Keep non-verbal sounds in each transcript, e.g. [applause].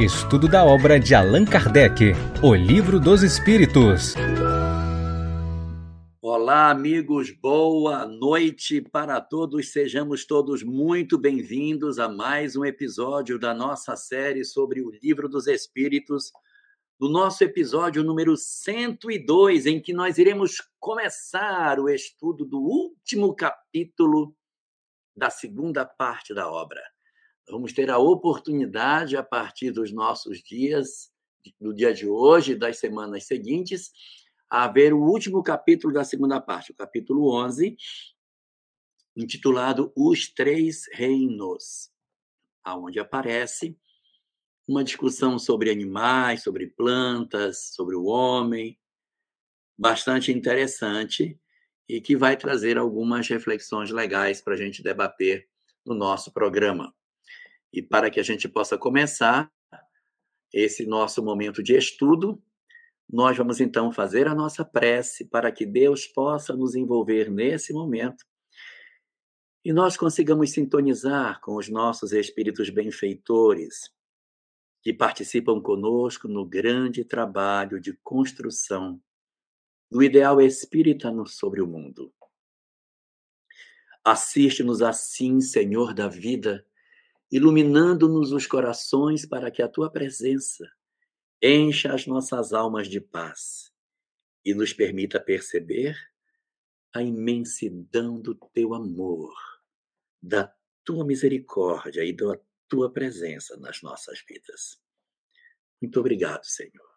Estudo da obra de Allan Kardec, O Livro dos Espíritos. Olá, amigos, boa noite para todos. Sejamos todos muito bem-vindos a mais um episódio da nossa série sobre o Livro dos Espíritos, no nosso episódio número 102, em que nós iremos começar o estudo do último capítulo da segunda parte da obra vamos ter a oportunidade, a partir dos nossos dias, do dia de hoje, das semanas seguintes, a ver o último capítulo da segunda parte, o capítulo 11, intitulado Os Três Reinos, aonde aparece uma discussão sobre animais, sobre plantas, sobre o homem, bastante interessante e que vai trazer algumas reflexões legais para a gente debater no nosso programa. E para que a gente possa começar esse nosso momento de estudo, nós vamos então fazer a nossa prece para que Deus possa nos envolver nesse momento e nós consigamos sintonizar com os nossos espíritos benfeitores que participam conosco no grande trabalho de construção do ideal espírita sobre o mundo. Assiste-nos assim, Senhor da vida, iluminando-nos os corações para que a tua presença encha as nossas almas de paz e nos permita perceber a imensidão do teu amor, da tua misericórdia e da tua presença nas nossas vidas. Muito obrigado, Senhor.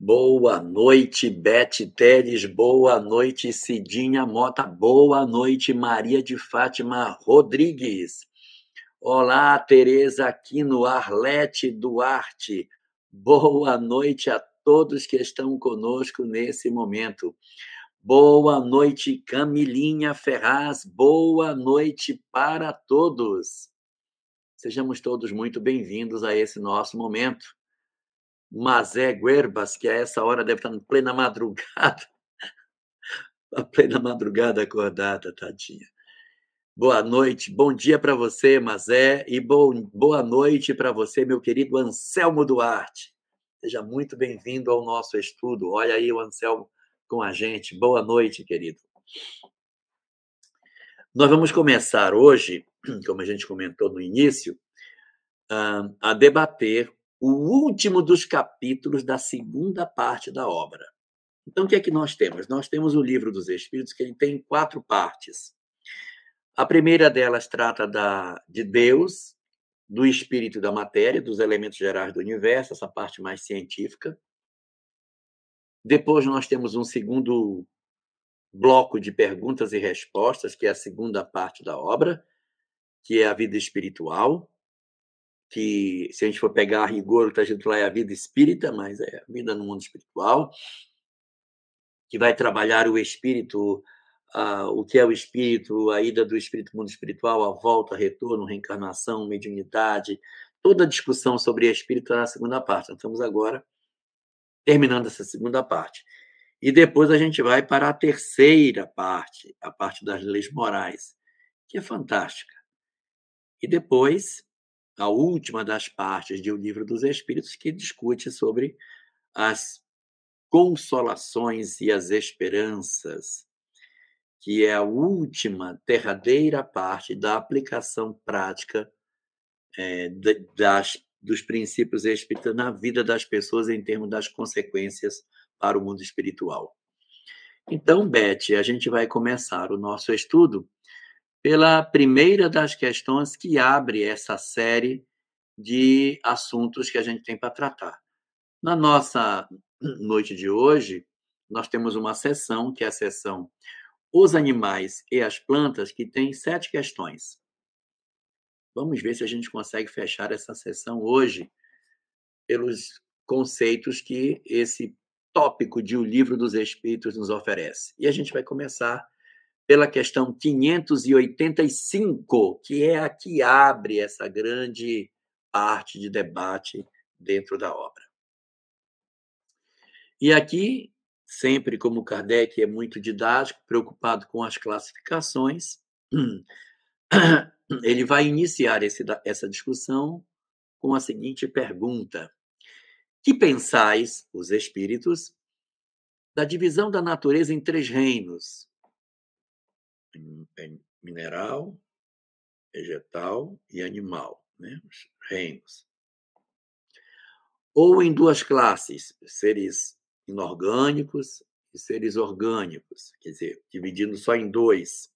Boa noite, Bete Teles. Boa noite, Cidinha Mota. Boa noite, Maria de Fátima Rodrigues. Olá, Tereza Aquino, Arlete Duarte. Boa noite a todos que estão conosco nesse momento. Boa noite, Camilinha Ferraz. Boa noite para todos. Sejamos todos muito bem-vindos a esse nosso momento Mazé Guerbas, que a essa hora deve estar em plena madrugada, [laughs] a plena madrugada acordada, tadinha. Boa noite, bom dia para você, Mazé, e bom, boa noite para você, meu querido Anselmo Duarte. Seja muito bem-vindo ao nosso estudo. Olha aí o Anselmo com a gente. Boa noite, querido. Nós vamos começar hoje, [clears throat] como a gente comentou no início, a debater o último dos capítulos da segunda parte da obra. Então, o que é que nós temos? Nós temos o livro dos Espíritos, que ele tem quatro partes. A primeira delas trata da, de Deus, do espírito da matéria, dos elementos gerais do universo, essa parte mais científica. Depois, nós temos um segundo bloco de perguntas e respostas, que é a segunda parte da obra, que é a vida espiritual que se a gente for pegar a rigor, que está escrito lá é a vida espírita, mas é a vida no mundo espiritual, que vai trabalhar o espírito, uh, o que é o espírito, a ida do espírito mundo espiritual, a volta, retorno, reencarnação, mediunidade, toda a discussão sobre espírito na segunda parte. Estamos agora terminando essa segunda parte. E depois a gente vai para a terceira parte, a parte das leis morais, que é fantástica. E depois a última das partes de O Livro dos Espíritos, que discute sobre as consolações e as esperanças, que é a última derradeira parte da aplicação prática é, das, dos princípios espíritas na vida das pessoas em termos das consequências para o mundo espiritual. Então, Beth, a gente vai começar o nosso estudo pela primeira das questões que abre essa série de assuntos que a gente tem para tratar. Na nossa noite de hoje, nós temos uma sessão, que é a sessão Os Animais e as Plantas, que tem sete questões. Vamos ver se a gente consegue fechar essa sessão hoje pelos conceitos que esse tópico de O Livro dos Espíritos nos oferece. E a gente vai começar pela questão 585, que é a que abre essa grande parte de debate dentro da obra. E aqui, sempre como Kardec é muito didático, preocupado com as classificações, [clears throat] ele vai iniciar esse, essa discussão com a seguinte pergunta: Que pensais, os espíritos, da divisão da natureza em três reinos? Mineral, vegetal e animal, né? os reinos. Ou em duas classes, seres inorgânicos e seres orgânicos, quer dizer, dividindo só em dois.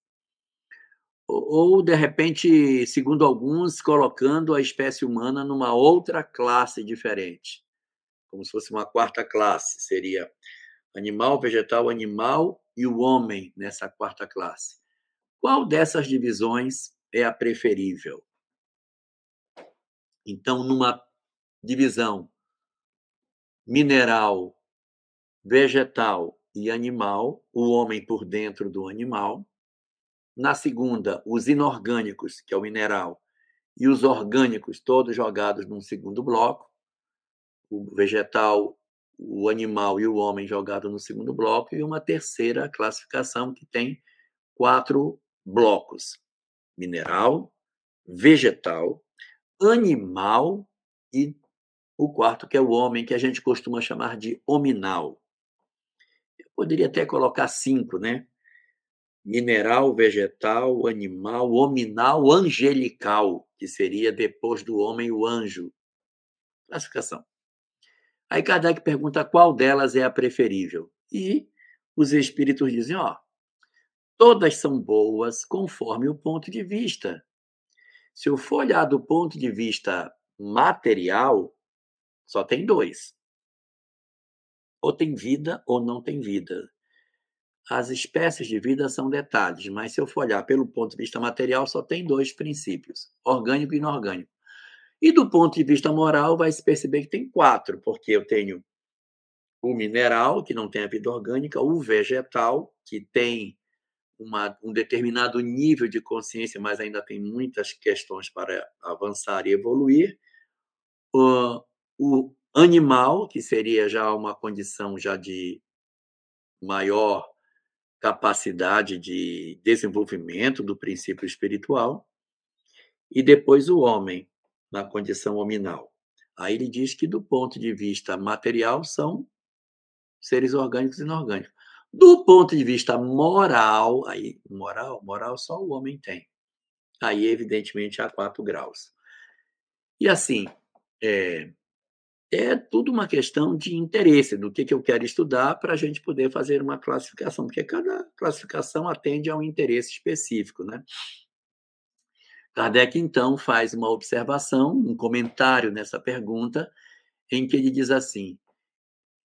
Ou, de repente, segundo alguns, colocando a espécie humana numa outra classe diferente, como se fosse uma quarta classe, seria animal, vegetal, animal e o homem nessa quarta classe. Qual dessas divisões é a preferível? Então, numa divisão mineral, vegetal e animal, o homem por dentro do animal. Na segunda, os inorgânicos, que é o mineral, e os orgânicos, todos jogados num segundo bloco. O vegetal, o animal e o homem jogados no segundo bloco. E uma terceira classificação que tem quatro blocos: mineral, vegetal, animal e o quarto, que é o homem, que a gente costuma chamar de hominal. Eu poderia até colocar cinco, né? Mineral, vegetal, animal, hominal, angelical, que seria depois do homem o anjo. Classificação. Aí Kardec pergunta qual delas é a preferível. E os espíritos dizem: ó, todas são boas conforme o ponto de vista. Se eu for olhar do ponto de vista material, só tem dois. Ou tem vida ou não tem vida. As espécies de vida são detalhes, mas se eu for olhar pelo ponto de vista material, só tem dois princípios: orgânico e inorgânico. E do ponto de vista moral, vai se perceber que tem quatro, porque eu tenho o mineral, que não tem a vida orgânica, o vegetal, que tem uma, um determinado nível de consciência, mas ainda tem muitas questões para avançar e evoluir, o animal, que seria já uma condição já de maior capacidade de desenvolvimento do princípio espiritual, e depois o homem, na condição hominal. Aí ele diz que, do ponto de vista material, são seres orgânicos e inorgânicos. Do ponto de vista moral, aí, moral, moral só o homem tem. Aí, evidentemente, há quatro graus. E assim, é, é tudo uma questão de interesse, do que, que eu quero estudar para a gente poder fazer uma classificação, porque cada classificação atende a um interesse específico. Né? Kardec, então, faz uma observação, um comentário nessa pergunta, em que ele diz assim: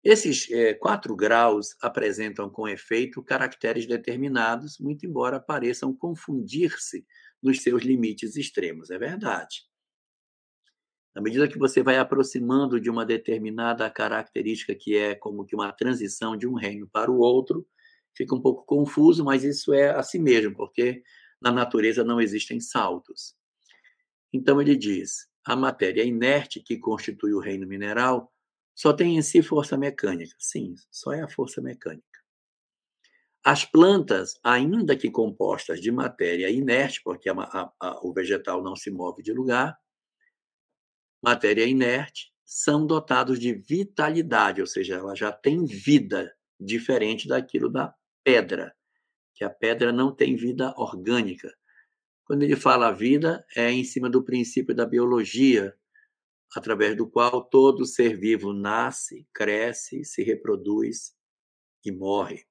esses é, quatro graus apresentam com efeito caracteres determinados, muito embora pareçam confundir-se nos seus limites extremos. É verdade. Na medida que você vai aproximando de uma determinada característica que é como que uma transição de um reino para o outro, fica um pouco confuso, mas isso é assim mesmo, porque na natureza não existem saltos. Então ele diz: a matéria inerte que constitui o reino mineral só tem em si força mecânica. Sim, só é a força mecânica. As plantas, ainda que compostas de matéria inerte, porque a, a, a, o vegetal não se move de lugar, matéria inerte, são dotados de vitalidade, ou seja, ela já tem vida, diferente daquilo da pedra, que a pedra não tem vida orgânica. Quando ele fala vida, é em cima do princípio da biologia, através do qual todo ser vivo nasce, cresce, se reproduz e morre.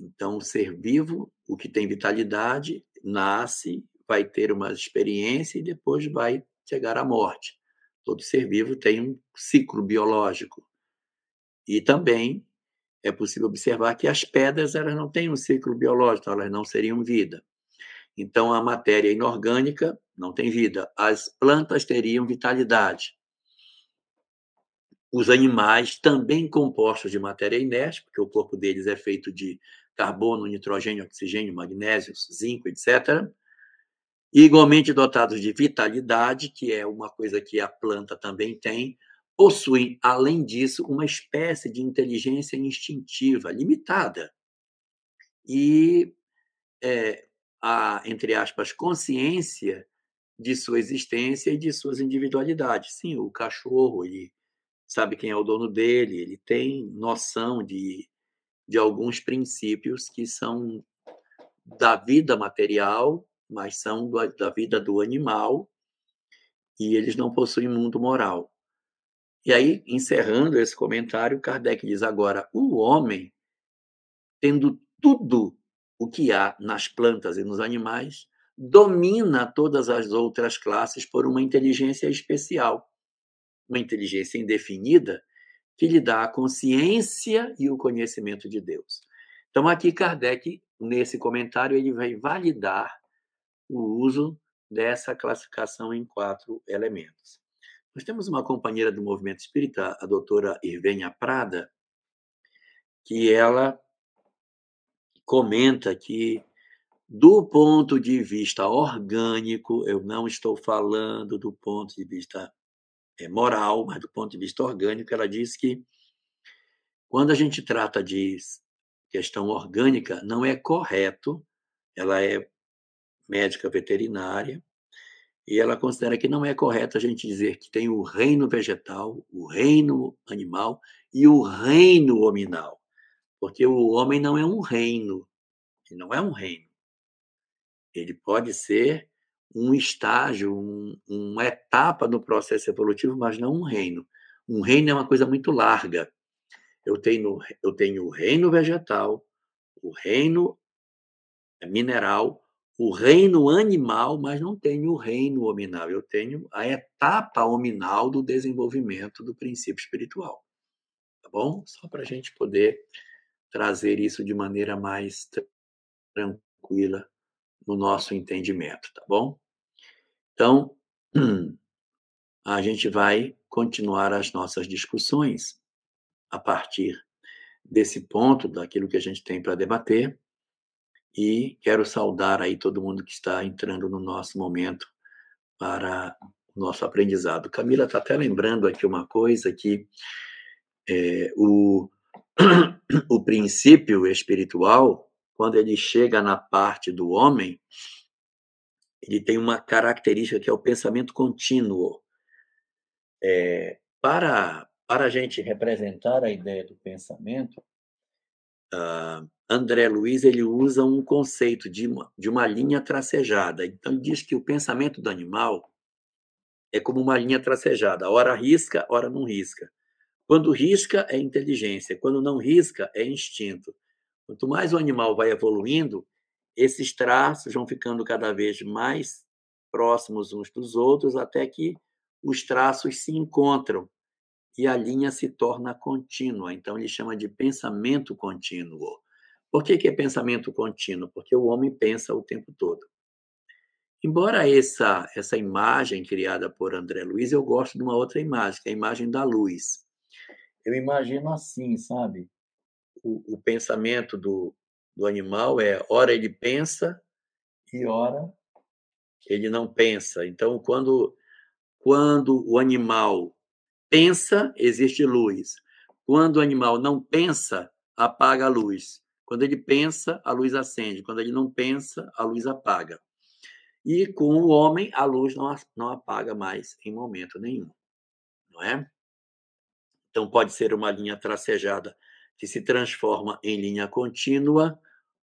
Então, o ser vivo, o que tem vitalidade, nasce, vai ter uma experiência e depois vai chegar à morte. Todo ser vivo tem um ciclo biológico. E também é possível observar que as pedras elas não têm um ciclo biológico, elas não seriam vida. Então, a matéria inorgânica não tem vida. As plantas teriam vitalidade. Os animais, também compostos de matéria inerte, porque o corpo deles é feito de carbono, nitrogênio, oxigênio, magnésio, zinco, etc igualmente dotados de vitalidade, que é uma coisa que a planta também tem, possuem, além disso, uma espécie de inteligência instintiva limitada. E é, a, entre aspas, consciência de sua existência e de suas individualidades. Sim, o cachorro, ele sabe quem é o dono dele, ele tem noção de, de alguns princípios que são da vida material, mas são da vida do animal, e eles não possuem mundo moral. E aí, encerrando esse comentário, Kardec diz agora: o homem, tendo tudo o que há nas plantas e nos animais, domina todas as outras classes por uma inteligência especial, uma inteligência indefinida que lhe dá a consciência e o conhecimento de Deus. Então, aqui Kardec, nesse comentário, ele vai validar o uso dessa classificação em quatro elementos. Nós temos uma companheira do movimento espírita, a doutora Irvênia Prada, que ela comenta que, do ponto de vista orgânico, eu não estou falando do ponto de vista moral, mas do ponto de vista orgânico, ela diz que quando a gente trata de questão orgânica, não é correto, ela é médica veterinária, e ela considera que não é correto a gente dizer que tem o reino vegetal, o reino animal e o reino hominal. Porque o homem não é um reino, ele não é um reino. Ele pode ser um estágio, um, uma etapa do processo evolutivo, mas não um reino. Um reino é uma coisa muito larga. Eu tenho, eu tenho o reino vegetal, o reino mineral, o reino animal, mas não tenho o reino hominal. Eu tenho a etapa hominal do desenvolvimento do princípio espiritual. Tá bom? Só para a gente poder trazer isso de maneira mais tranquila no nosso entendimento, tá bom? Então, [clears throat] a gente vai continuar as nossas discussões a partir desse ponto, daquilo que a gente tem para debater, e quero saudar aí todo mundo que está entrando no nosso momento para o nosso aprendizado. Camila está até lembrando aqui uma coisa que é, o [coughs] o princípio espiritual, quando ele chega na parte do homem, ele tem uma característica que é o pensamento contínuo. É, para, para a gente representar a ideia do pensamento, uh, André Luiz ele usa um conceito de uma, de uma linha tracejada. Então, ele diz que o pensamento do animal é como uma linha tracejada, ora risca, ora não risca. Quando risca, é inteligência. Quando não risca, é instinto. Quanto mais o animal vai evoluindo, esses traços vão ficando cada vez mais próximos uns dos outros, até que os traços se encontram e a linha se torna contínua. Então, ele chama de pensamento contínuo. Por que, que é pensamento contínuo? Porque o homem pensa o tempo todo. Embora essa, essa imagem criada por André Luiz, eu gosto de uma outra imagem, que é a imagem da luz. Eu imagino assim, sabe? O, o pensamento do, do animal é, ora ele pensa e ora ele não pensa. Então, quando, quando o animal pensa, existe luz. Quando o animal não pensa, apaga a luz. Quando ele pensa, a luz acende. Quando ele não pensa, a luz apaga. E com o homem, a luz não, não apaga mais em momento nenhum. Não é? Então, pode ser uma linha tracejada que se transforma em linha contínua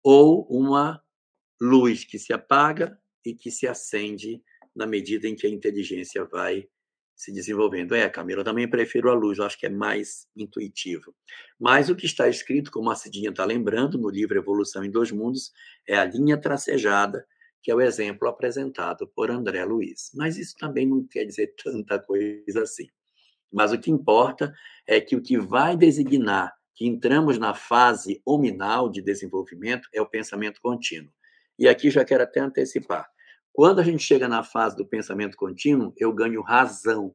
ou uma luz que se apaga e que se acende na medida em que a inteligência vai se desenvolvendo. É, Camila, eu também prefiro a luz, eu acho que é mais intuitivo. Mas o que está escrito, como a Cidinha está lembrando, no livro Evolução em Dois Mundos, é a linha tracejada, que é o exemplo apresentado por André Luiz. Mas isso também não quer dizer tanta coisa assim. Mas o que importa é que o que vai designar que entramos na fase hominal de desenvolvimento é o pensamento contínuo. E aqui já quero até antecipar. Quando a gente chega na fase do pensamento contínuo, eu ganho razão,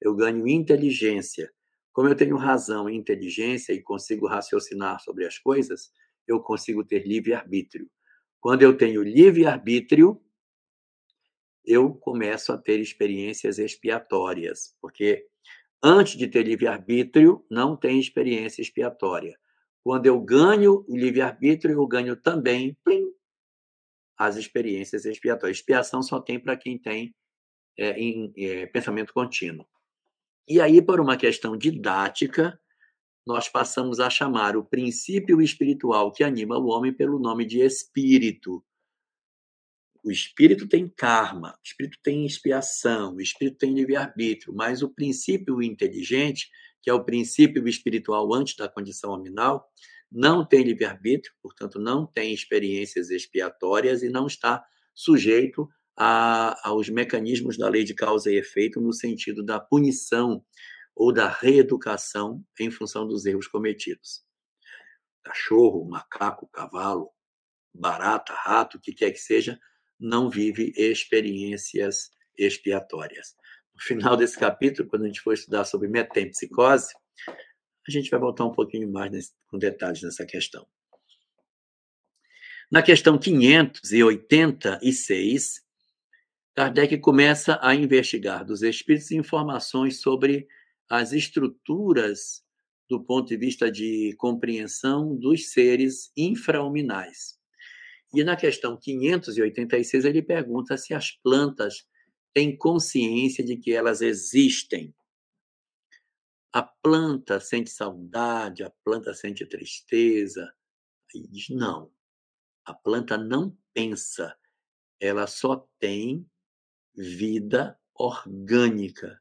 eu ganho inteligência. Como eu tenho razão e inteligência e consigo raciocinar sobre as coisas, eu consigo ter livre-arbítrio. Quando eu tenho livre-arbítrio, eu começo a ter experiências expiatórias, porque Antes de ter livre-arbítrio, não tem experiência expiatória. Quando eu ganho o livre-arbítrio, eu ganho também plim, as experiências expiatórias. Expiação só tem para quem tem é, em, é, pensamento contínuo. E aí, por uma questão didática, nós passamos a chamar o princípio espiritual que anima o homem pelo nome de espírito. O espírito tem karma, o espírito tem expiação, o espírito tem livre-arbítrio, mas o princípio inteligente, que é o princípio espiritual antes da condição nominal, não tem livre-arbítrio, portanto, não tem experiências expiatórias e não está sujeito a, aos mecanismos da lei de causa e efeito no sentido da punição ou da reeducação em função dos erros cometidos. Cachorro, macaco, cavalo, barata, rato, o que quer que seja, não vive experiências expiatórias. No final desse capítulo, quando a gente for estudar sobre metempsicose, a gente vai voltar um pouquinho mais nesse, com detalhes nessa questão. Na questão 586, Kardec começa a investigar dos espíritos informações sobre as estruturas do ponto de vista de compreensão dos seres infrahuminais. E na questão 586, ele pergunta se as plantas têm consciência de que elas existem. A planta sente saudade, a planta sente tristeza. Ele diz: não. A planta não pensa, ela só tem vida orgânica.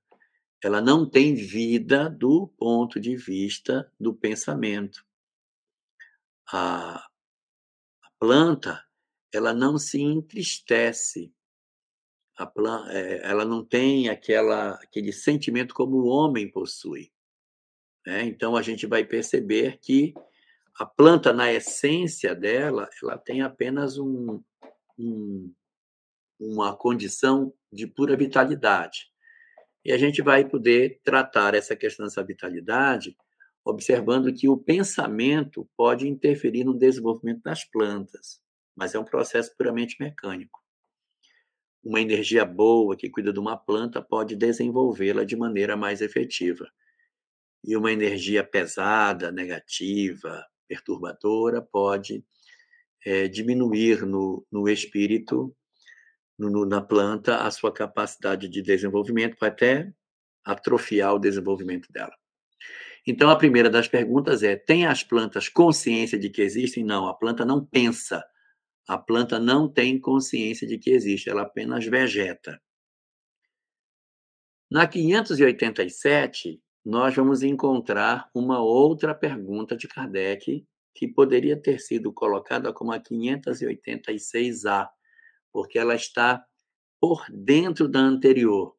Ela não tem vida do ponto de vista do pensamento. A planta, ela não se entristece. A planta, é, ela não tem aquela, aquele sentimento como o homem possui. Né? Então, a gente vai perceber que a planta, na essência dela, ela tem apenas um, um uma condição de pura vitalidade. E a gente vai poder tratar essa questão dessa vitalidade observando que o pensamento pode interferir no desenvolvimento das plantas, mas é um processo puramente mecânico. Uma energia boa que cuida de uma planta pode desenvolvê-la de maneira mais efetiva. E uma energia pesada, negativa, perturbadora, pode é, diminuir no, no espírito no, na planta a sua capacidade de desenvolvimento, vai até atrofiar o desenvolvimento dela. Então, a primeira das perguntas é: tem as plantas consciência de que existem? Não, a planta não pensa. A planta não tem consciência de que existe, ela apenas vegeta. Na 587, nós vamos encontrar uma outra pergunta de Kardec que poderia ter sido colocada como a 586A, porque ela está por dentro da anterior.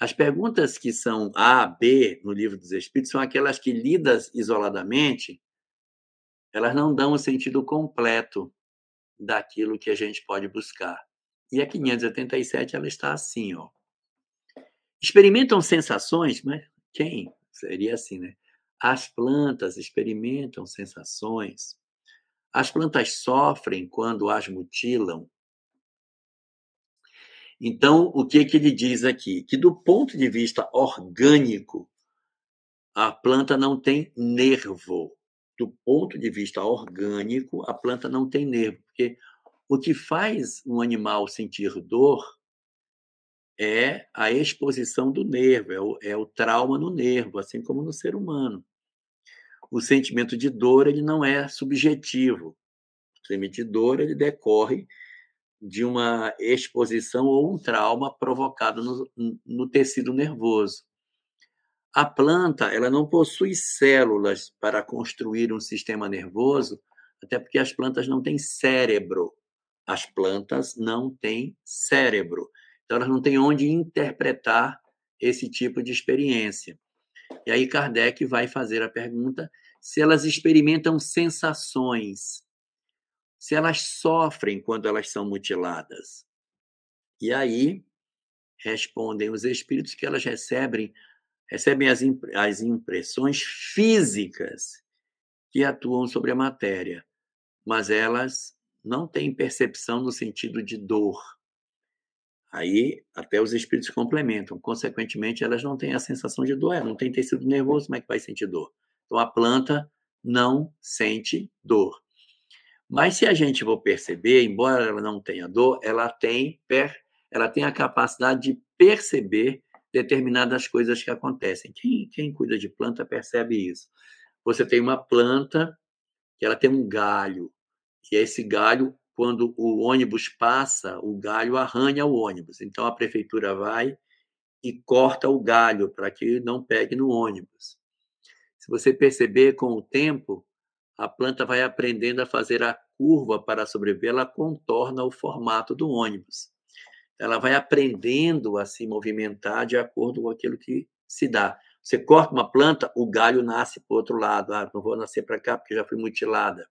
As perguntas que são A, B no livro dos Espíritos são aquelas que, lidas isoladamente, elas não dão o sentido completo daquilo que a gente pode buscar. E a 587 ela está assim, ó. Experimentam sensações, mas quem? Seria assim, né? As plantas experimentam sensações. As plantas sofrem quando as mutilam. Então, o que, que ele diz aqui? Que do ponto de vista orgânico, a planta não tem nervo. Do ponto de vista orgânico, a planta não tem nervo, porque o que faz um animal sentir dor é a exposição do nervo, é o, é o trauma no nervo, assim como no ser humano. O sentimento de dor ele não é subjetivo. O sentimento de dor ele decorre de uma exposição ou um trauma provocado no, no tecido nervoso. A planta ela não possui células para construir um sistema nervoso, até porque as plantas não têm cérebro. As plantas não têm cérebro. Então, elas não têm onde interpretar esse tipo de experiência. E aí, Kardec vai fazer a pergunta se elas experimentam sensações se elas sofrem quando elas são mutiladas. E aí respondem os espíritos que elas recebem recebem as, as impressões físicas que atuam sobre a matéria, mas elas não têm percepção no sentido de dor. Aí até os espíritos complementam. Consequentemente, elas não têm a sensação de dor, não tem tecido nervoso, como é que vai sentir dor? Então a planta não sente dor. Mas se a gente for perceber, embora ela não tenha dor, ela tem, ela tem a capacidade de perceber determinadas coisas que acontecem. Quem, quem cuida de planta percebe isso. Você tem uma planta que ela tem um galho, e esse galho, quando o ônibus passa, o galho arranha o ônibus. Então a prefeitura vai e corta o galho para que não pegue no ônibus. Se você perceber com o tempo, a planta vai aprendendo a fazer a curva para sobreviver, ela contorna o formato do ônibus. Ela vai aprendendo a se movimentar de acordo com aquilo que se dá. Você corta uma planta, o galho nasce para o outro lado. Ah, não vou nascer para cá porque já fui mutilada.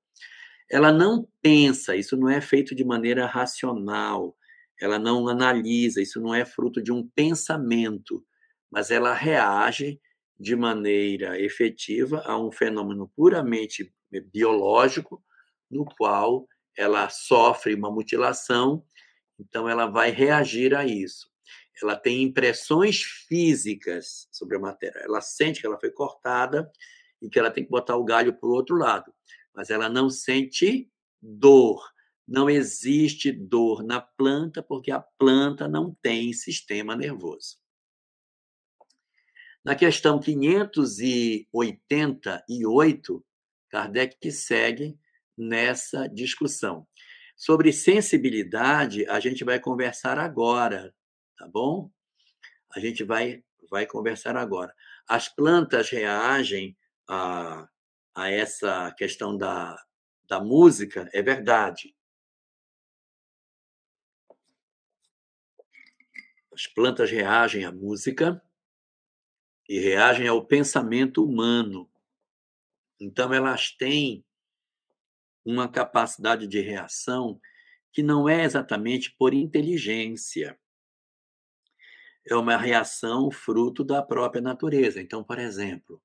Ela não pensa, isso não é feito de maneira racional. Ela não analisa, isso não é fruto de um pensamento, mas ela reage de maneira efetiva a um fenômeno puramente biológico, no qual ela sofre uma mutilação, então ela vai reagir a isso. Ela tem impressões físicas sobre a matéria. Ela sente que ela foi cortada e que ela tem que botar o galho para o outro lado, mas ela não sente dor. Não existe dor na planta porque a planta não tem sistema nervoso. Na questão 588, Kardec segue nessa discussão. Sobre sensibilidade, a gente vai conversar agora, tá bom? A gente vai, vai conversar agora. As plantas reagem a, a essa questão da, da música, é verdade. As plantas reagem à música e reagem ao pensamento humano. Então, elas têm uma capacidade de reação que não é exatamente por inteligência. É uma reação fruto da própria natureza. Então, por exemplo,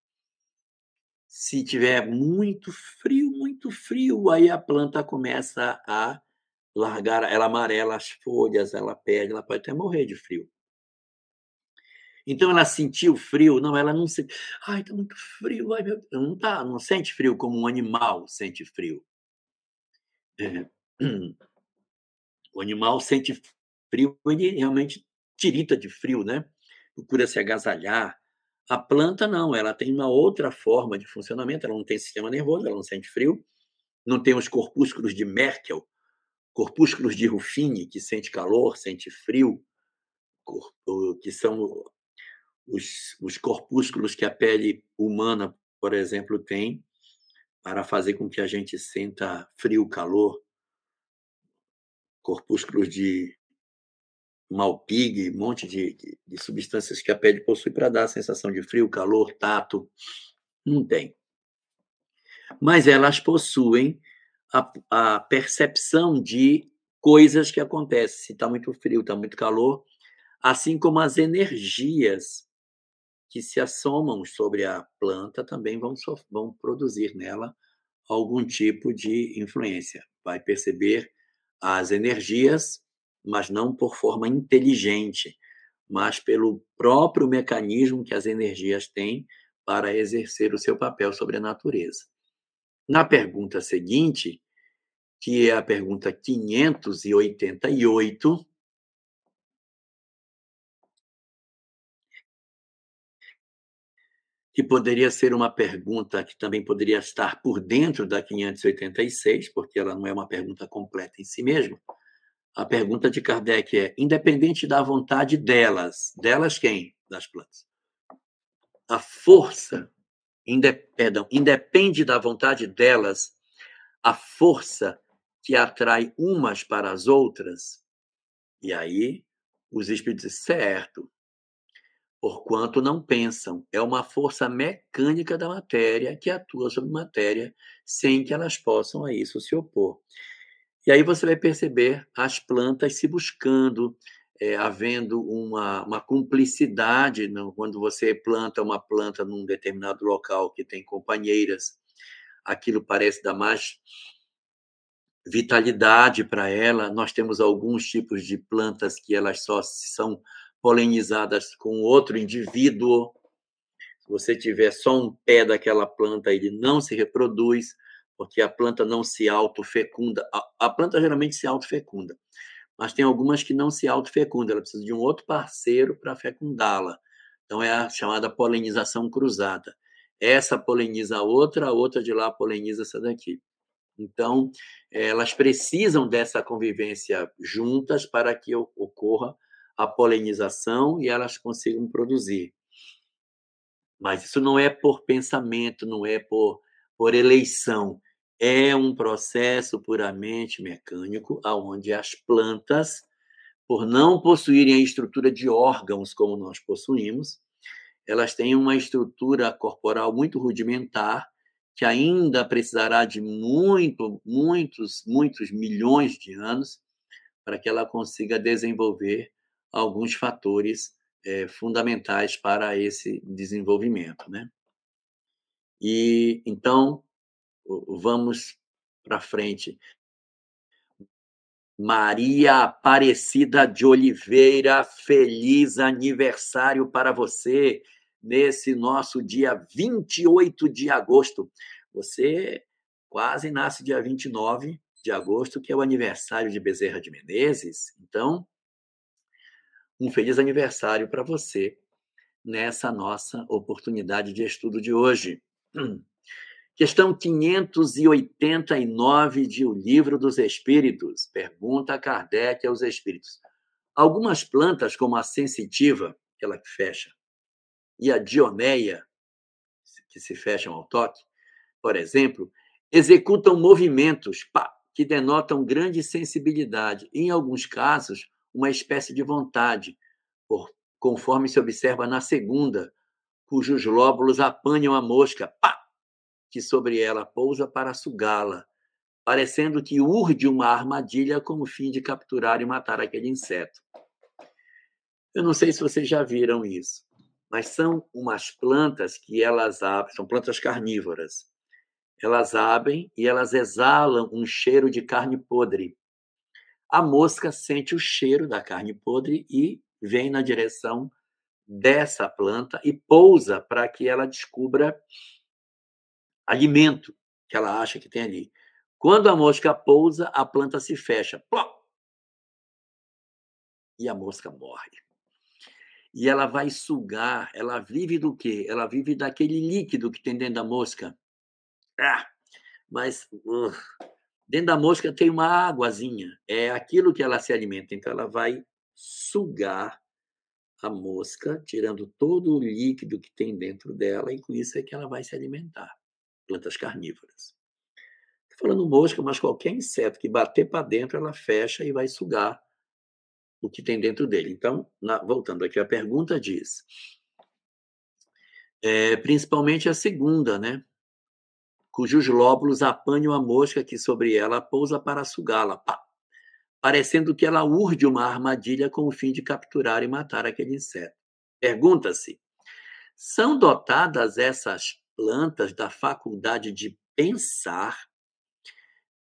se tiver muito frio, muito frio, aí a planta começa a largar, ela amarela as folhas, ela perde, ela pode até morrer de frio. Então ela sentiu frio, não, ela não se, ai, tá muito frio, ai, meu, não tá, não sente frio como um animal sente frio. É. O animal sente frio, ele realmente tirita de frio, né? Procura se agasalhar. A planta não, ela tem uma outra forma de funcionamento, ela não tem sistema nervoso, ela não sente frio, não tem os corpúsculos de Merkel, corpúsculos de Ruffini, que sente calor, sente frio, que são os, os corpúsculos que a pele humana, por exemplo, tem para fazer com que a gente sinta frio, calor, corpúsculos de malpig, um monte de, de, de, substâncias que a pele possui para dar a sensação de frio, calor, tato. Não tem. Mas elas possuem a, a percepção de coisas que acontecem. Se está muito frio, está muito calor, assim como as energias que se assomam sobre a planta também vão, vão produzir nela algum tipo de influência. Vai perceber as energias, mas não por forma inteligente, mas pelo próprio mecanismo que as energias têm para exercer o seu papel sobre a natureza. Na pergunta seguinte, que é a pergunta 588, que poderia ser uma pergunta que também poderia estar por dentro da 586, porque ela não é uma pergunta completa em si mesma. A pergunta de Kardec é: independente da vontade delas, delas quem? Das plantas. A força, perdão, independe da vontade delas, a força que atrai umas para as outras. E aí os espíritos, certo, porquanto não pensam. É uma força mecânica da matéria que atua sobre matéria sem que elas possam a isso se opor. E aí você vai perceber as plantas se buscando, é, havendo uma, uma cumplicidade não? quando você planta uma planta num determinado local que tem companheiras, aquilo parece dar mais vitalidade para ela. Nós temos alguns tipos de plantas que elas só são polinizadas com outro indivíduo. Se você tiver só um pé daquela planta, ele não se reproduz, porque a planta não se autofecunda. A, a planta geralmente se autofecunda, mas tem algumas que não se autofecundam, ela precisa de um outro parceiro para fecundá-la. Então, é a chamada polinização cruzada. Essa poliniza a outra, a outra de lá poliniza essa daqui. Então, elas precisam dessa convivência juntas para que ocorra a polinização e elas consigam produzir. Mas isso não é por pensamento, não é por, por eleição. É um processo puramente mecânico, onde as plantas, por não possuírem a estrutura de órgãos como nós possuímos, elas têm uma estrutura corporal muito rudimentar, que ainda precisará de muito, muitos, muitos milhões de anos para que ela consiga desenvolver alguns fatores é, fundamentais para esse desenvolvimento, né? E então vamos para frente. Maria Aparecida de Oliveira, feliz aniversário para você nesse nosso dia 28 de agosto. Você quase nasce dia 29 de agosto, que é o aniversário de Bezerra de Menezes. Então, um feliz aniversário para você nessa nossa oportunidade de estudo de hoje. Questão 589 de O Livro dos Espíritos. Pergunta Kardec aos espíritos. Algumas plantas, como a sensitiva, aquela que fecha, e a dioneia, que se fecham ao toque, por exemplo, executam movimentos pá, que denotam grande sensibilidade, em alguns casos, uma espécie de vontade, conforme se observa na segunda, cujos lóbulos apanham a mosca, pá, que sobre ela pousa para sugá-la, parecendo que urde uma armadilha com o fim de capturar e matar aquele inseto. Eu não sei se vocês já viram isso mas são umas plantas que elas abrem, são plantas carnívoras. Elas abrem e elas exalam um cheiro de carne podre. A mosca sente o cheiro da carne podre e vem na direção dessa planta e pousa para que ela descubra alimento que ela acha que tem ali. Quando a mosca pousa, a planta se fecha. Plop! E a mosca morre e ela vai sugar, ela vive do quê? Ela vive daquele líquido que tem dentro da mosca. Ah, mas uh, dentro da mosca tem uma águazinha, é aquilo que ela se alimenta. Então ela vai sugar a mosca, tirando todo o líquido que tem dentro dela, e com isso é que ela vai se alimentar. Plantas carnívoras. Estou falando mosca, mas qualquer inseto que bater para dentro, ela fecha e vai sugar o que tem dentro dele. Então, na, voltando aqui, a pergunta diz, é, principalmente a segunda, né? Cujos lóbulos apanham a mosca que sobre ela pousa para sugá-la, parecendo que ela urde uma armadilha com o fim de capturar e matar aquele inseto. Pergunta-se: são dotadas essas plantas da faculdade de pensar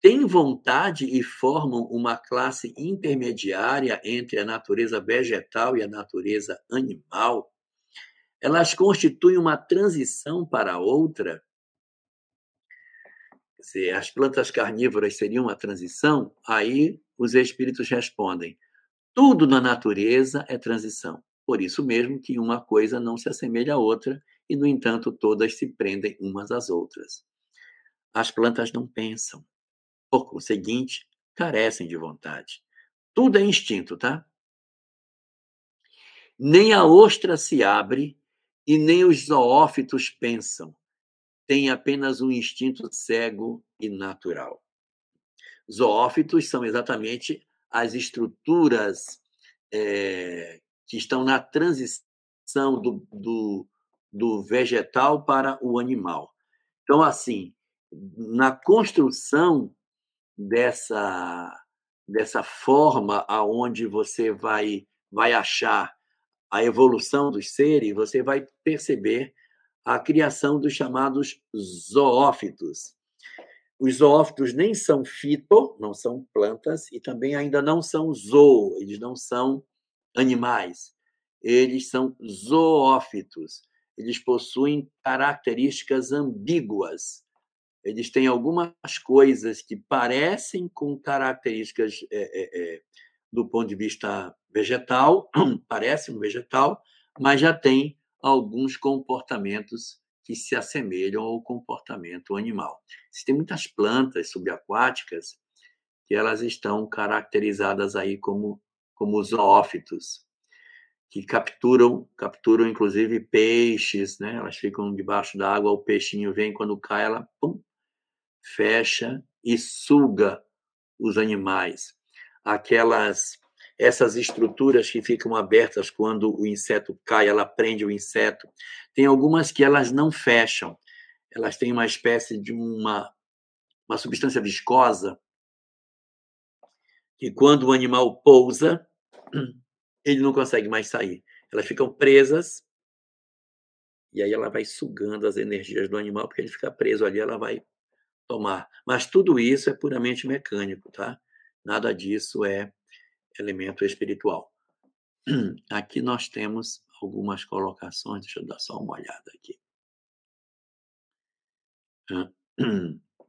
têm vontade e formam uma classe intermediária entre a natureza vegetal e a natureza animal, elas constituem uma transição para outra. Se as plantas carnívoras seriam uma transição, aí os espíritos respondem: tudo na natureza é transição. Por isso mesmo que uma coisa não se assemelha à outra e, no entanto, todas se prendem umas às outras. As plantas não pensam, por conseguinte, carecem de vontade. Tudo é instinto, tá? Nem a ostra se abre e nem os zoófitos pensam. Tem apenas um instinto cego e natural. Zoófitos são exatamente as estruturas é, que estão na transição do, do, do vegetal para o animal. Então, assim, na construção dessa dessa forma aonde você vai vai achar a evolução dos seres, você vai perceber a criação dos chamados zoófitos. Os zoófitos nem são fito, não são plantas, e também ainda não são zoo, eles não são animais. Eles são zoófitos. Eles possuem características ambíguas eles têm algumas coisas que parecem com características é, é, é, do ponto de vista vegetal, [clears throat] parece um vegetal, mas já tem alguns comportamentos que se assemelham ao comportamento animal. Existem muitas plantas subaquáticas que elas estão caracterizadas aí como como zoófitos, que capturam, capturam inclusive peixes, né? Elas ficam debaixo da água, o peixinho vem quando cai, ela pum, fecha e suga os animais. Aquelas essas estruturas que ficam abertas quando o inseto cai, ela prende o inseto. Tem algumas que elas não fecham. Elas têm uma espécie de uma, uma substância viscosa que quando o animal pousa, [clears throat] ele não consegue mais sair. Elas ficam presas e aí ela vai sugando as energias do animal, porque ele fica preso ali, ela vai tomar. Mas tudo isso é puramente mecânico, tá? Nada disso é elemento espiritual. Aqui nós temos algumas colocações, deixa eu dar só uma olhada aqui.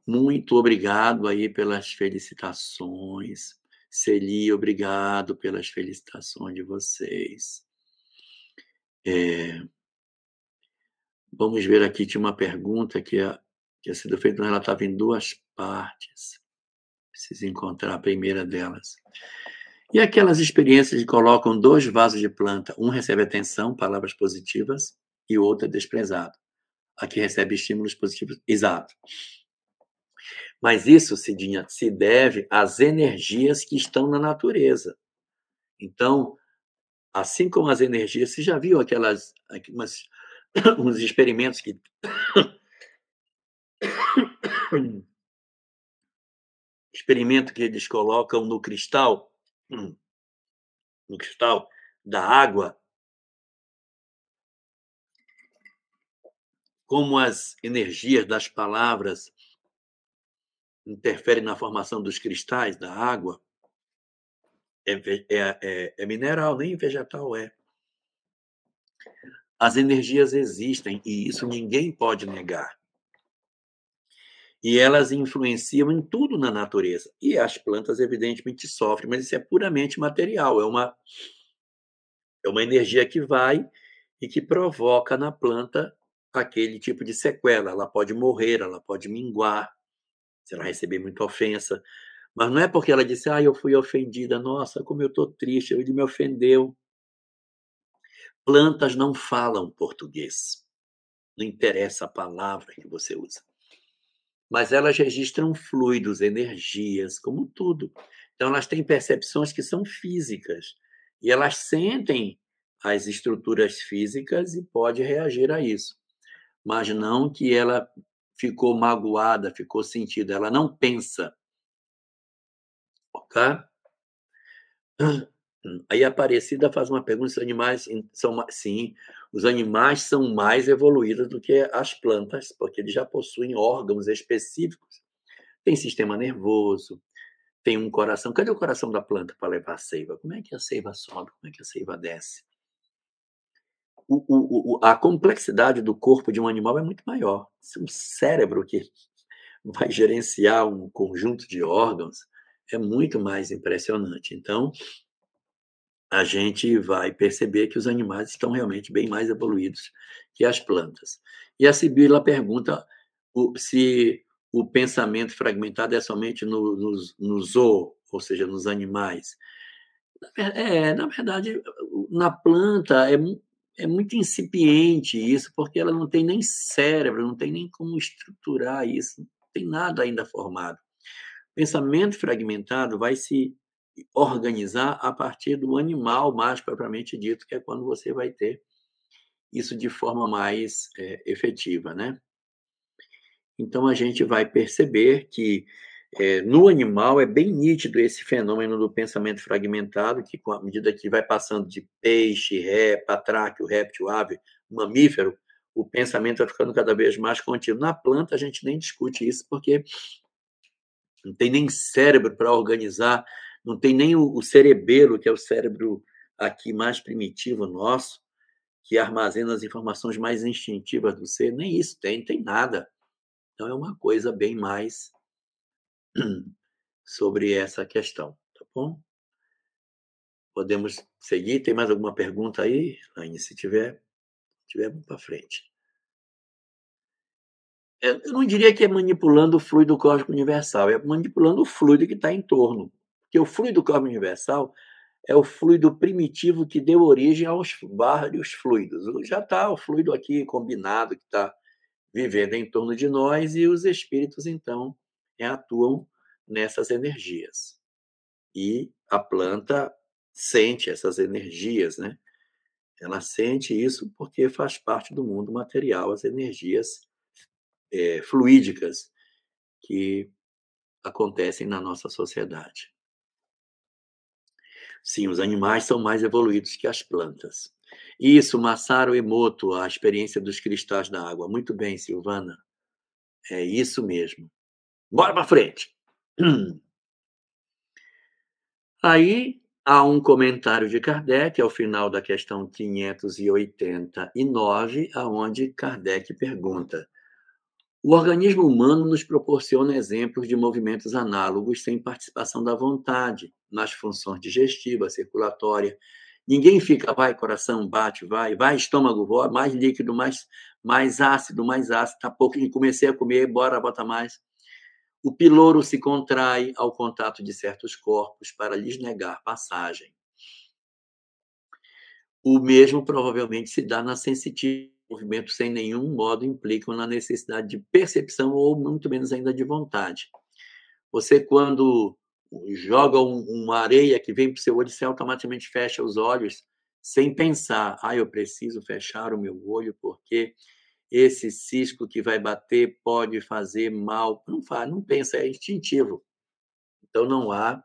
Muito obrigado aí pelas felicitações. Celi, obrigado pelas felicitações de vocês. É, vamos ver aqui, tinha uma pergunta que tinha sido feita, ela estava em duas partes. Preciso encontrar a primeira delas. E aquelas experiências que colocam dois vasos de planta, um recebe atenção, palavras positivas, e o outro é desprezado. Aqui recebe estímulos positivos, exato. Mas isso, Cidinha, se deve às energias que estão na natureza. Então, assim como as energias, você já viu aquelas umas, [coughs] uns experimentos que [coughs] experimento que eles colocam no cristal, no cristal da água, como as energias das palavras interfere na formação dos cristais da água, é, é, é, é mineral, nem vegetal é. As energias existem e isso ninguém pode negar. E elas influenciam em tudo na natureza. E as plantas, evidentemente, sofrem, mas isso é puramente material. É uma, é uma energia que vai e que provoca na planta aquele tipo de sequela. Ela pode morrer, ela pode minguar, se ela receber muita ofensa. Mas não é porque ela disse, ah, eu fui ofendida, nossa, como eu estou triste, ele me ofendeu. Plantas não falam português. Não interessa a palavra que você usa. Mas elas registram fluidos, energias, como tudo. Então, elas têm percepções que são físicas. E elas sentem as estruturas físicas e pode reagir a isso. Mas não que ela ficou magoada, ficou sentida, ela não pensa. Ok? Aí a Aparecida faz uma pergunta: os animais são sim, os animais são mais evoluídos do que as plantas, porque eles já possuem órgãos específicos. Tem sistema nervoso, tem um coração. Cadê o coração da planta para levar a seiva? Como é que a seiva sobe? Como é que a seiva desce? o, o, a complexidade do corpo de um animal é muito maior. Um cérebro que [laughs] vai gerenciar um conjunto de órgãos é muito mais impressionante. Então, a gente vai perceber que os animais estão realmente bem mais evoluídos que as plantas. E a Sibila pergunta se o pensamento fragmentado é somente no, no, no zoo, ou seja, nos animais. É, na verdade, na planta é é muito incipiente isso, porque ela não tem nem cérebro, não tem nem como estruturar isso, não tem nada ainda formado. O pensamento fragmentado vai se organizar a partir do animal mais propriamente dito, que é quando você vai ter isso de forma mais é, efetiva, né? Então a gente vai perceber que é, no animal é bem nítido esse fenômeno do pensamento fragmentado, que com a medida que vai passando de peixe, ré, patráqueo, réptil, ave, mamífero, o pensamento vai ficando cada vez mais contínuo. Na planta a gente nem discute isso, porque não tem nem cérebro para organizar, não tem nem o, o cerebelo, que é o cérebro aqui mais primitivo nosso, que armazena as informações mais instintivas do ser, nem isso tem, tem nada. Então, é uma coisa bem mais [clears throat] sobre essa questão, tá bom? Podemos seguir? Tem mais alguma pergunta aí, Laine? Se tiver, tiver, vamos para frente. Eu não diria que é manipulando o fluido cósmico universal, é manipulando o fluido que está em torno. Porque o fluido cósmico universal é o fluido primitivo que deu origem aos vários fluidos. Já está o fluido aqui combinado, que está vivendo em torno de nós, e os espíritos, então, atuam nessas energias. E a planta sente essas energias, né? Ela sente isso porque faz parte do mundo material, as energias é, fluídicas que acontecem na nossa sociedade. Sim, os animais são mais evoluídos que as plantas. Isso, Masaru Emoto, a experiência dos cristais da água. Muito bem, Silvana. É isso mesmo. Bora para frente. [clears throat] Aí há um comentário de Kardec ao final da questão 589, aonde Kardec pergunta: o organismo humano nos proporciona exemplos de movimentos análogos sem participação da vontade nas funções digestiva, circulatória. Ninguém fica, vai, coração, bate, vai, vai, estômago, voa, mais líquido, mais, mais ácido, mais ácido, tá pouco, comecei a comer, bora, bota mais. O piloro se contrai ao contato de certos corpos para lhes negar passagem. O mesmo provavelmente se dá na sensitiva movimento sem nenhum modo implicam na necessidade de percepção ou muito menos ainda de vontade. Você, quando joga um, uma areia que vem para o seu olho, você automaticamente fecha os olhos sem pensar. Ah, eu preciso fechar o meu olho porque esse cisco que vai bater pode fazer mal. Não faz, não pensa, é instintivo. Então não há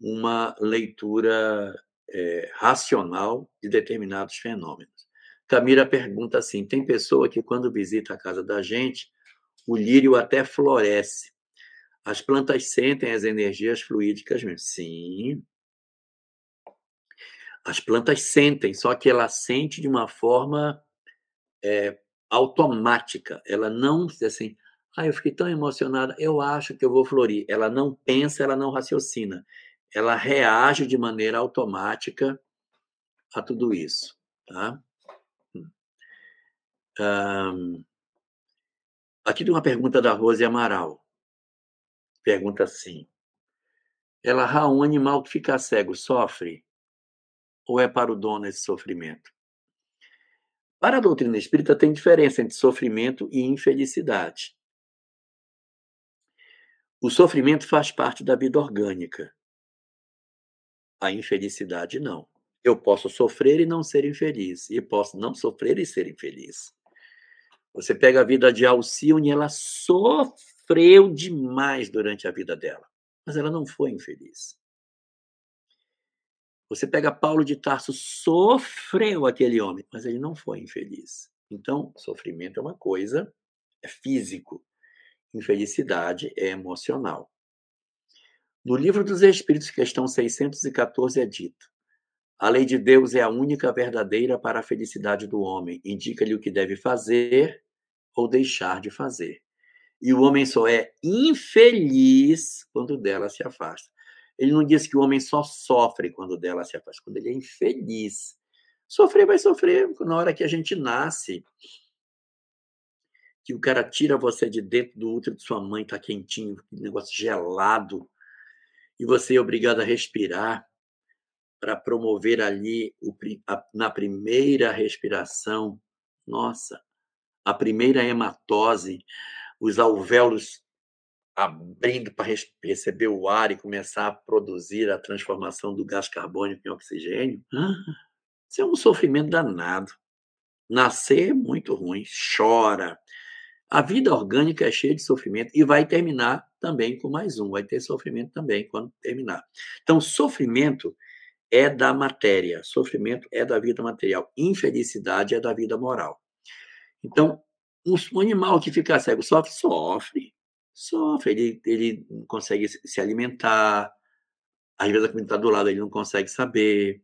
uma leitura é, racional de determinados fenômenos. Camila pergunta assim: tem pessoa que, quando visita a casa da gente, o lírio até floresce. As plantas sentem as energias fluídicas mesmo. Sim. As plantas sentem, só que ela sente de uma forma é, automática. Ela não diz assim, ah, eu fiquei tão emocionada, eu acho que eu vou florir. Ela não pensa, ela não raciocina. Ela reage de maneira automática a tudo isso. Tá? Um, aqui tem uma pergunta da Rose Amaral. Pergunta assim: ela, ah, um animal que fica cego sofre? Ou é para o dono esse sofrimento? Para a doutrina espírita, tem diferença entre sofrimento e infelicidade. O sofrimento faz parte da vida orgânica. A infelicidade, não. Eu posso sofrer e não ser infeliz, e posso não sofrer e ser infeliz. Você pega a vida de Alcione, ela sofreu demais durante a vida dela, mas ela não foi infeliz. Você pega Paulo de Tarso, sofreu aquele homem, mas ele não foi infeliz. Então, sofrimento é uma coisa, é físico. Infelicidade é emocional. No livro dos Espíritos, questão 614, é dito: a lei de Deus é a única verdadeira para a felicidade do homem. Indica-lhe o que deve fazer ou deixar de fazer. E o homem só é infeliz quando dela se afasta. Ele não diz que o homem só sofre quando dela se afasta, quando ele é infeliz. Sofrer vai sofrer na hora que a gente nasce. Que o cara tira você de dentro do útero de sua mãe, tá quentinho, negócio gelado, e você é obrigado a respirar para promover ali o, a, na primeira respiração. Nossa, a primeira hematose, os alvéolos abrindo para receber o ar e começar a produzir a transformação do gás carbônico em oxigênio, isso é um sofrimento danado. Nascer é muito ruim, chora. A vida orgânica é cheia de sofrimento e vai terminar também com mais um, vai ter sofrimento também quando terminar. Então, sofrimento é da matéria, sofrimento é da vida material, infelicidade é da vida moral. Então, um animal que fica cego sofre? Sofre. Sofre. Ele, ele não consegue se alimentar. Às vezes a comida está do lado, ele não consegue saber.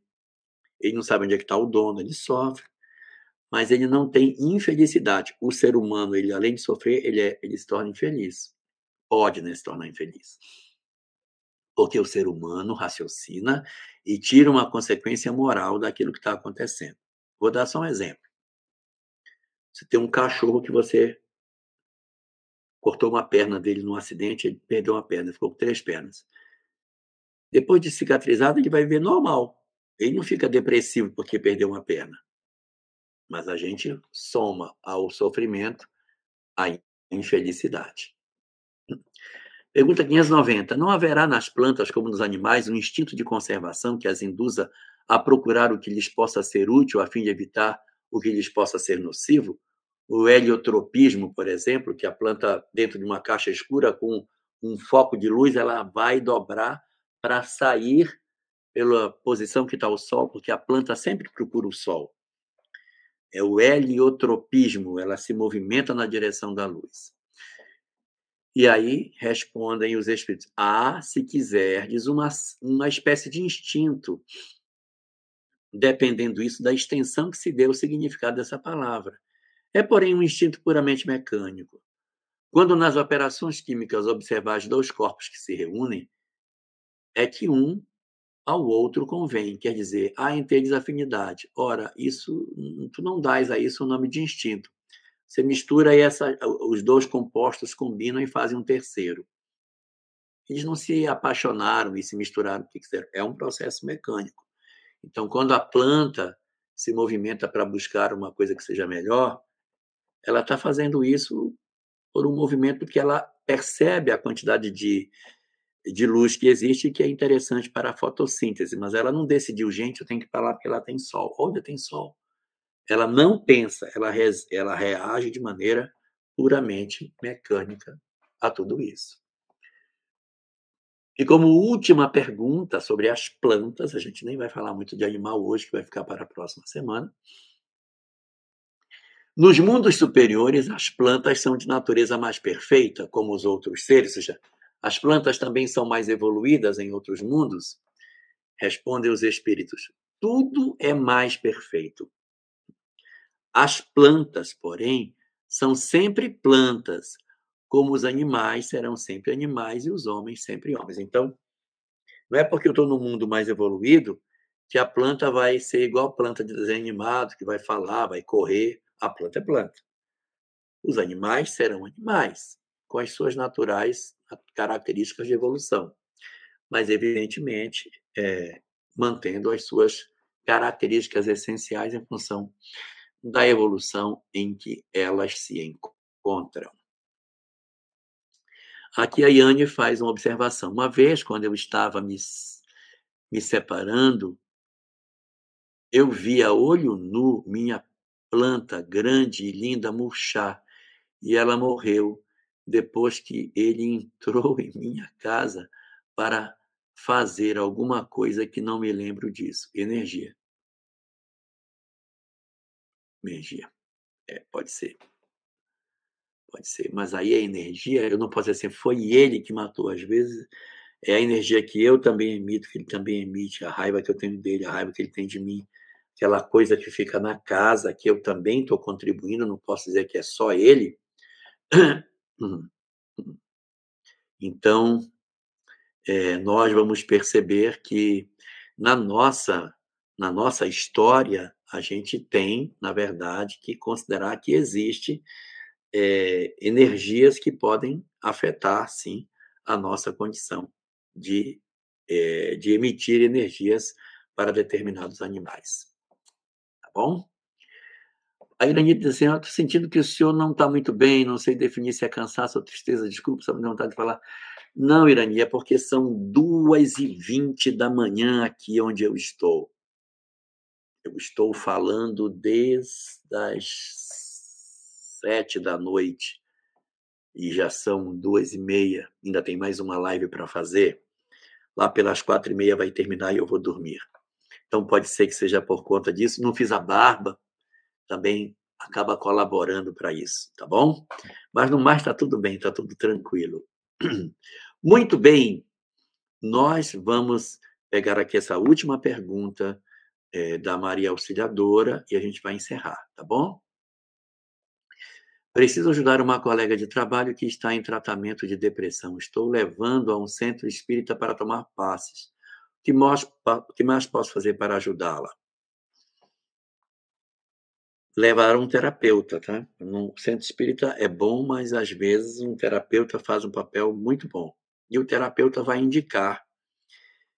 Ele não sabe onde é que está o dono, ele sofre. mas ele não tem infelicidade. O ser humano, ele além de sofrer, ele, é, ele se torna infeliz. Pode né, se tornar infeliz. Porque o ser humano raciocina e tira uma consequência moral daquilo que está acontecendo. Vou dar só um exemplo. Você tem um cachorro que você cortou uma perna dele num acidente, ele perdeu uma perna, ficou com três pernas. Depois de cicatrizado, ele vai viver normal. Ele não fica depressivo porque perdeu uma perna. Mas a gente soma ao sofrimento a infelicidade. Pergunta 590. Não haverá nas plantas, como nos animais, um instinto de conservação que as induza a procurar o que lhes possa ser útil a fim de evitar o que lhes possa ser nocivo? O heliotropismo, por exemplo, que a planta dentro de uma caixa escura com um foco de luz, ela vai dobrar para sair pela posição que está o sol, porque a planta sempre procura o sol. É o heliotropismo, ela se movimenta na direção da luz. E aí respondem os espíritos: ah, se quiserdes, uma, uma espécie de instinto, dependendo isso da extensão que se deu o significado dessa palavra. É, porém, um instinto puramente mecânico. Quando nas operações químicas observais dois corpos que se reúnem, é que um ao outro convém, quer dizer, há entre eles afinidade. Ora, isso tu não dás a isso o nome de instinto. Você mistura e essa, os dois compostos combinam e fazem um terceiro. Eles não se apaixonaram e se misturaram, que quiseram. É um processo mecânico. Então, quando a planta se movimenta para buscar uma coisa que seja melhor, ela está fazendo isso por um movimento que ela percebe a quantidade de, de luz que existe e que é interessante para a fotossíntese, mas ela não decidiu, gente, eu tenho que ir para lá porque lá tem sol. Onde tem sol? Ela não pensa, ela, ela reage de maneira puramente mecânica a tudo isso. E como última pergunta sobre as plantas, a gente nem vai falar muito de animal hoje, que vai ficar para a próxima semana. Nos mundos superiores, as plantas são de natureza mais perfeita, como os outros seres, ou seja, as plantas também são mais evoluídas em outros mundos? Respondem os espíritos: tudo é mais perfeito. As plantas, porém, são sempre plantas, como os animais serão sempre animais e os homens sempre homens. Então, não é porque eu estou no mundo mais evoluído que a planta vai ser igual a planta de desenho animado, que vai falar, vai correr. A planta é planta. Os animais serão animais, com as suas naturais características de evolução, mas, evidentemente, é, mantendo as suas características essenciais em função da evolução em que elas se encontram. Aqui a Yane faz uma observação. Uma vez, quando eu estava me, me separando, eu vi a olho nu minha planta grande e linda murchar e ela morreu depois que ele entrou [laughs] em minha casa para fazer alguma coisa que não me lembro disso. Energia. Energia. É, pode ser. Pode ser. Mas aí a energia, eu não posso dizer assim, foi ele que matou. Às vezes é a energia que eu também emito, que ele também emite, a raiva que eu tenho dele, a raiva que ele tem de mim aquela coisa que fica na casa, que eu também estou contribuindo, não posso dizer que é só ele. [clears throat] Então, é, nós vamos perceber que na nossa, na nossa história, a gente tem, na verdade, que considerar que existe é, energias que podem afetar, sim, a nossa condição de, é, de emitir energias para determinados animais bom? A Iranita diz assim: Eu estou sentindo que o senhor não está muito bem, não sei definir se é cansaço ou tristeza, desculpa, só me dá vontade de falar. Não, Irani, é porque são duas e vinte da manhã aqui onde eu estou. Eu estou falando desde as sete da noite e já são duas e meia. Ainda tem mais uma live para fazer. Lá pelas quatro e meia vai terminar e eu vou dormir. Então, pode ser que seja por conta disso. Não fiz a barba, também acaba colaborando para isso, tá bom? Mas no mais está tudo bem, está tudo tranquilo. [clears throat] Muito bem, nós vamos pegar aqui essa última pergunta é, da Maria Auxiliadora e a gente vai encerrar, tá bom? Preciso ajudar uma colega de trabalho que está em tratamento de depressão. Estou levando a um centro espírita para tomar passes. O que mais, posso fazer para ajudá-la? Levar um terapeuta, tá? No centro espírita é bom, mas às vezes um terapeuta faz um papel muito bom. E o terapeuta vai indicar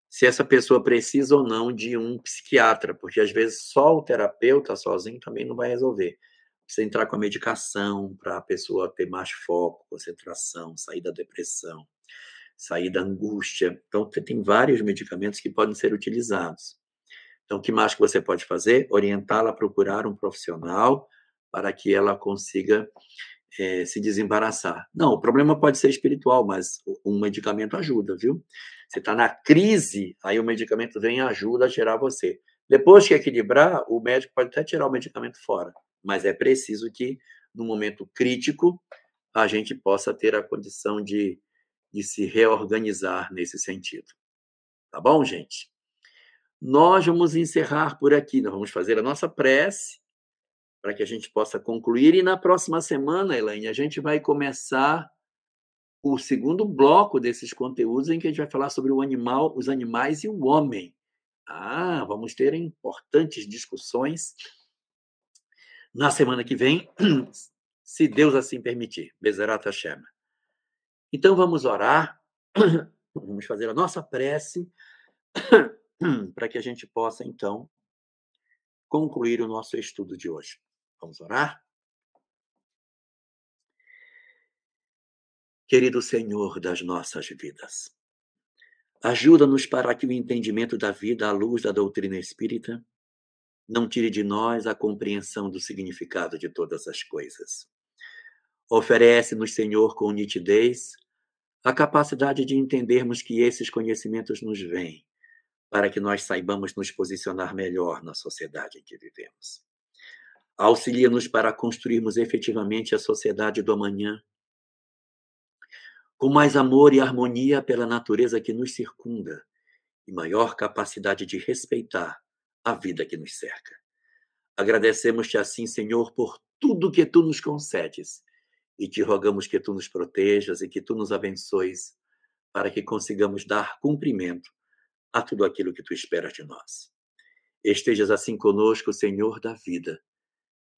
se essa pessoa precisa ou não de um psiquiatra, porque às vezes só o terapeuta sozinho também não vai resolver. Precisa entrar com a medicação para a pessoa ter mais foco, concentração, sair da depressão, sair da angústia. Então, tem vários medicamentos que podem ser utilizados. Então, o que mais que você pode fazer? Orientá-la a procurar um profissional para que ela consiga é, se desembaraçar. Não, o problema pode ser espiritual, mas um medicamento ajuda, viu? Você está na crise, aí o medicamento vem e ajuda a tirar você. Depois que equilibrar, o médico pode até tirar o medicamento fora, mas é preciso que, no momento crítico, a gente possa ter a condição de, de se reorganizar nesse sentido. Tá bom, gente? Nós vamos encerrar por aqui, nós vamos fazer a nossa prece para que a gente possa concluir. E na próxima semana, Elaine, a gente vai começar o segundo bloco desses conteúdos em que a gente vai falar sobre o animal, os animais e o homem. Ah, vamos ter importantes discussões na semana que vem, [clears throat] se Deus assim permitir. Bezerat Hashem. Então vamos orar, [clears throat] vamos fazer a nossa prece [clears throat] para que a gente possa então concluir o nosso estudo de hoje. Vamos orar? Querido Senhor das nossas vidas, ajuda-nos para que o entendimento da vida à luz da doutrina espírita não tire de nós a compreensão do significado de todas as coisas. Oferece-nos, Senhor, com nitidez, a capacidade de entendermos que esses conhecimentos nos vêm, para que nós saibamos nos posicionar melhor na sociedade em que vivemos. Auxilia-nos para construirmos efetivamente a sociedade do amanhã, com mais amor e harmonia pela natureza que nos circunda e maior capacidade de respeitar a vida que nos cerca. Agradecemos-te assim, Senhor, por tudo que tu nos concedes e te rogamos que tu nos protejas e que tu nos abençoes para que consigamos dar cumprimento a tudo aquilo que tu esperas de nós. Estejas assim conosco, Senhor da vida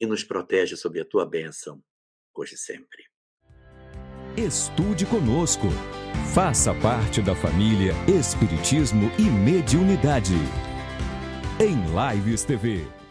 e nos protege sob a tua bênção, hoje e sempre. Estude conosco. Faça parte da família Espiritismo e Mediunidade. Em Lives TV.